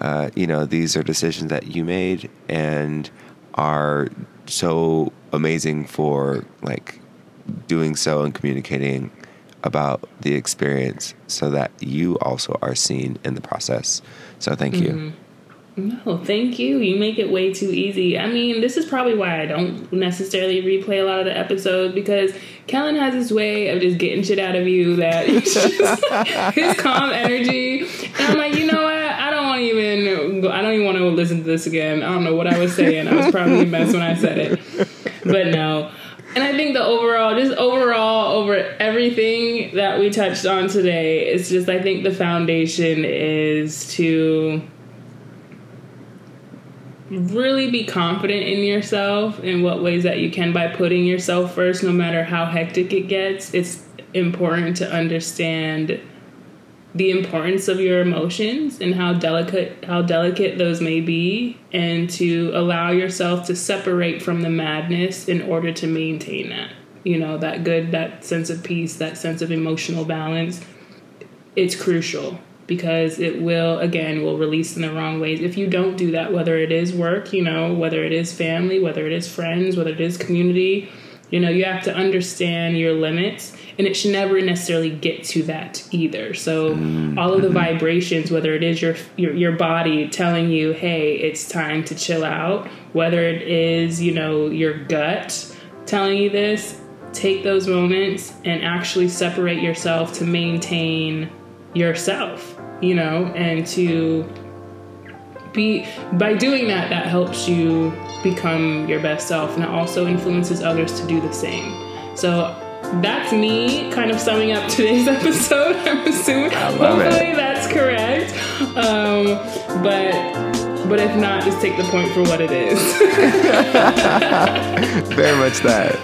uh, you know these are decisions that you made and are so amazing for like doing so and communicating about the experience so that you also are seen in the process. So thank you. No, thank you. You make it way too easy. I mean, this is probably why I don't necessarily replay a lot of the episodes because Kellen has his way of just getting shit out of you that (laughs) just (laughs) his calm energy. And I'm like, you know what? I don't want to even. I don't even want to listen to this again. I don't know what I was saying. I was probably a mess when I said it, but no. And I think the overall, just overall, over everything that we touched on today, it's just I think the foundation is to really be confident in yourself in what ways that you can by putting yourself first no matter how hectic it gets. It's important to understand the importance of your emotions and how delicate how delicate those may be and to allow yourself to separate from the madness in order to maintain that. You know that good that sense of peace that sense of emotional balance it's crucial because it will again will release in the wrong ways. If you don't do that whether it is work you know whether it is family whether it is friends whether it is community you know you have to understand your limits and it should never necessarily get to that either. So mm, all of the mm-hmm. vibrations whether it is your, your your body telling you hey it's time to chill out whether it is you know your gut telling you this take those moments and actually separate yourself to maintain yourself, you know, and to be by doing that that helps you become your best self and it also influences others to do the same. So that's me kind of summing up today's (laughs) episode. I'm assuming love it. hopefully that's correct. Um, but but if not, just take the point for what it is. (laughs) Very much that.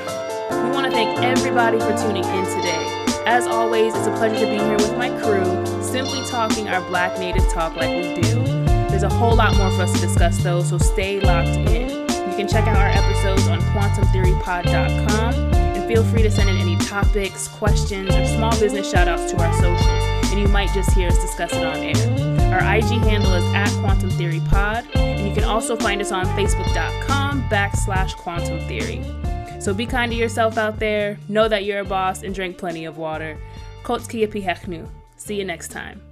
We want to thank everybody for tuning in today. As always, it's a pleasure to be here with my crew, simply talking our Black Native talk like we do. There's a whole lot more for us to discuss, though, so stay locked in. You can check out our episodes on quantumtheorypod.com and feel free to send in any topics, questions, or small business shout outs to our socials, and you might just hear us discuss it on air. Our IG handle is at Quantum Theory Pod, and you can also find us on Facebook.com backslash Quantum Theory. So be kind to yourself out there, know that you're a boss, and drink plenty of water. Kotski Hechnu. See you next time.